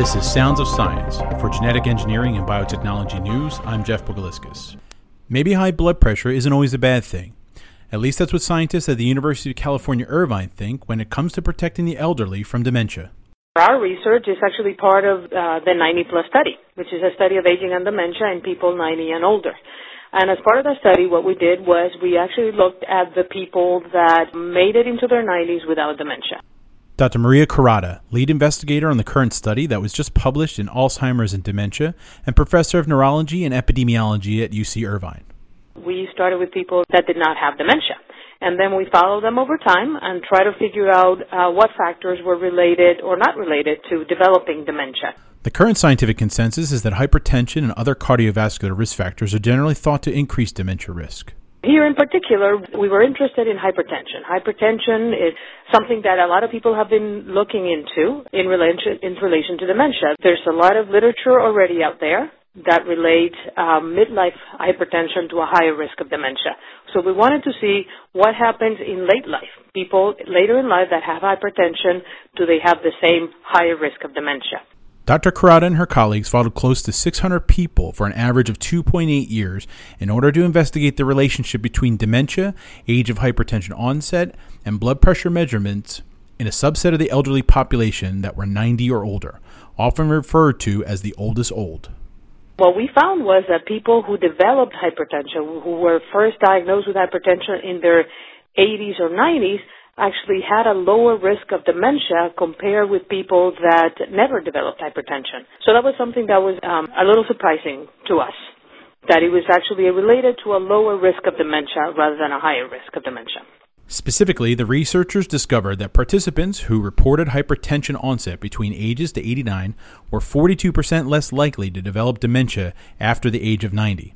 This is Sounds of Science. For genetic engineering and biotechnology news, I'm Jeff Buguliskis. Maybe high blood pressure isn't always a bad thing. At least that's what scientists at the University of California, Irvine think when it comes to protecting the elderly from dementia. Our research is actually part of uh, the 90 plus study, which is a study of aging and dementia in people 90 and older. And as part of that study, what we did was we actually looked at the people that made it into their 90s without dementia. Dr. Maria Corrada, lead investigator on the current study that was just published in Alzheimer's and Dementia, and professor of neurology and epidemiology at UC Irvine. We started with people that did not have dementia. And then we followed them over time and try to figure out uh, what factors were related or not related to developing dementia. The current scientific consensus is that hypertension and other cardiovascular risk factors are generally thought to increase dementia risk. Here in particular, we were interested in hypertension. Hypertension is something that a lot of people have been looking into in relation, in relation to dementia. There's a lot of literature already out there that relate um, midlife hypertension to a higher risk of dementia. So we wanted to see what happens in late life. People later in life that have hypertension, do they have the same higher risk of dementia? Dr. Corrada and her colleagues followed close to 600 people for an average of 2.8 years in order to investigate the relationship between dementia, age of hypertension onset, and blood pressure measurements in a subset of the elderly population that were 90 or older, often referred to as the oldest old. What we found was that people who developed hypertension, who were first diagnosed with hypertension in their 80s or 90s, actually had a lower risk of dementia compared with people that never developed hypertension. So that was something that was um, a little surprising to us, that it was actually related to a lower risk of dementia rather than a higher risk of dementia. Specifically, the researchers discovered that participants who reported hypertension onset between ages to 89 were 42% less likely to develop dementia after the age of 90.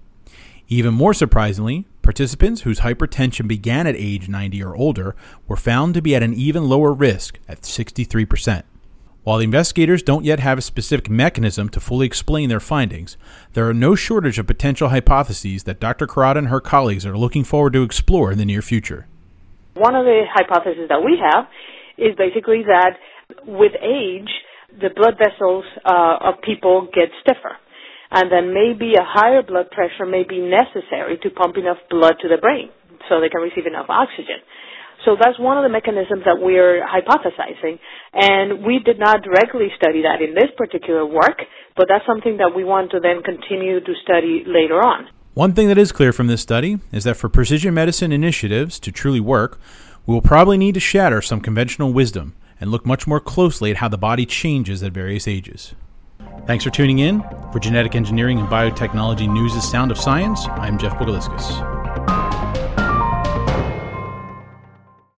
Even more surprisingly, participants whose hypertension began at age 90 or older were found to be at an even lower risk at 63%. While the investigators don't yet have a specific mechanism to fully explain their findings, there are no shortage of potential hypotheses that Dr. Corrada and her colleagues are looking forward to explore in the near future. One of the hypotheses that we have is basically that with age, the blood vessels uh, of people get stiffer and then maybe a higher blood pressure may be necessary to pump enough blood to the brain so they can receive enough oxygen. So that's one of the mechanisms that we're hypothesizing. And we did not directly study that in this particular work, but that's something that we want to then continue to study later on. One thing that is clear from this study is that for precision medicine initiatives to truly work, we will probably need to shatter some conventional wisdom and look much more closely at how the body changes at various ages. Thanks for tuning in. For Genetic Engineering and Biotechnology News' Sound of Science, I'm Jeff Buguliskis.